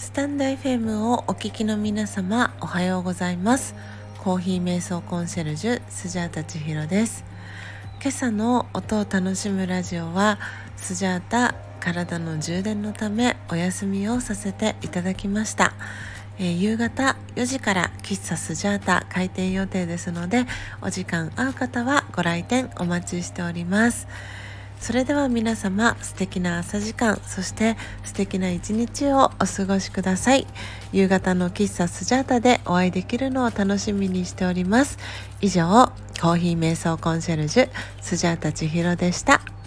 スタンド FM をお聞きの皆様おはようございます。コーヒー瞑想コンシェルジュスジャータ千尋です。今朝の音を楽しむラジオはスジャータ体の充電のためお休みをさせていただきました、えー、夕方4時から喫茶スジャータ開店予定ですのでお時間合う方はご来店お待ちしております。それでは皆様素敵な朝時間そして素敵な一日をお過ごしください。夕方の喫茶スジャータでお会いできるのを楽しみにしております。以上コーヒー瞑想コンシェルジュスジャータ千尋でした。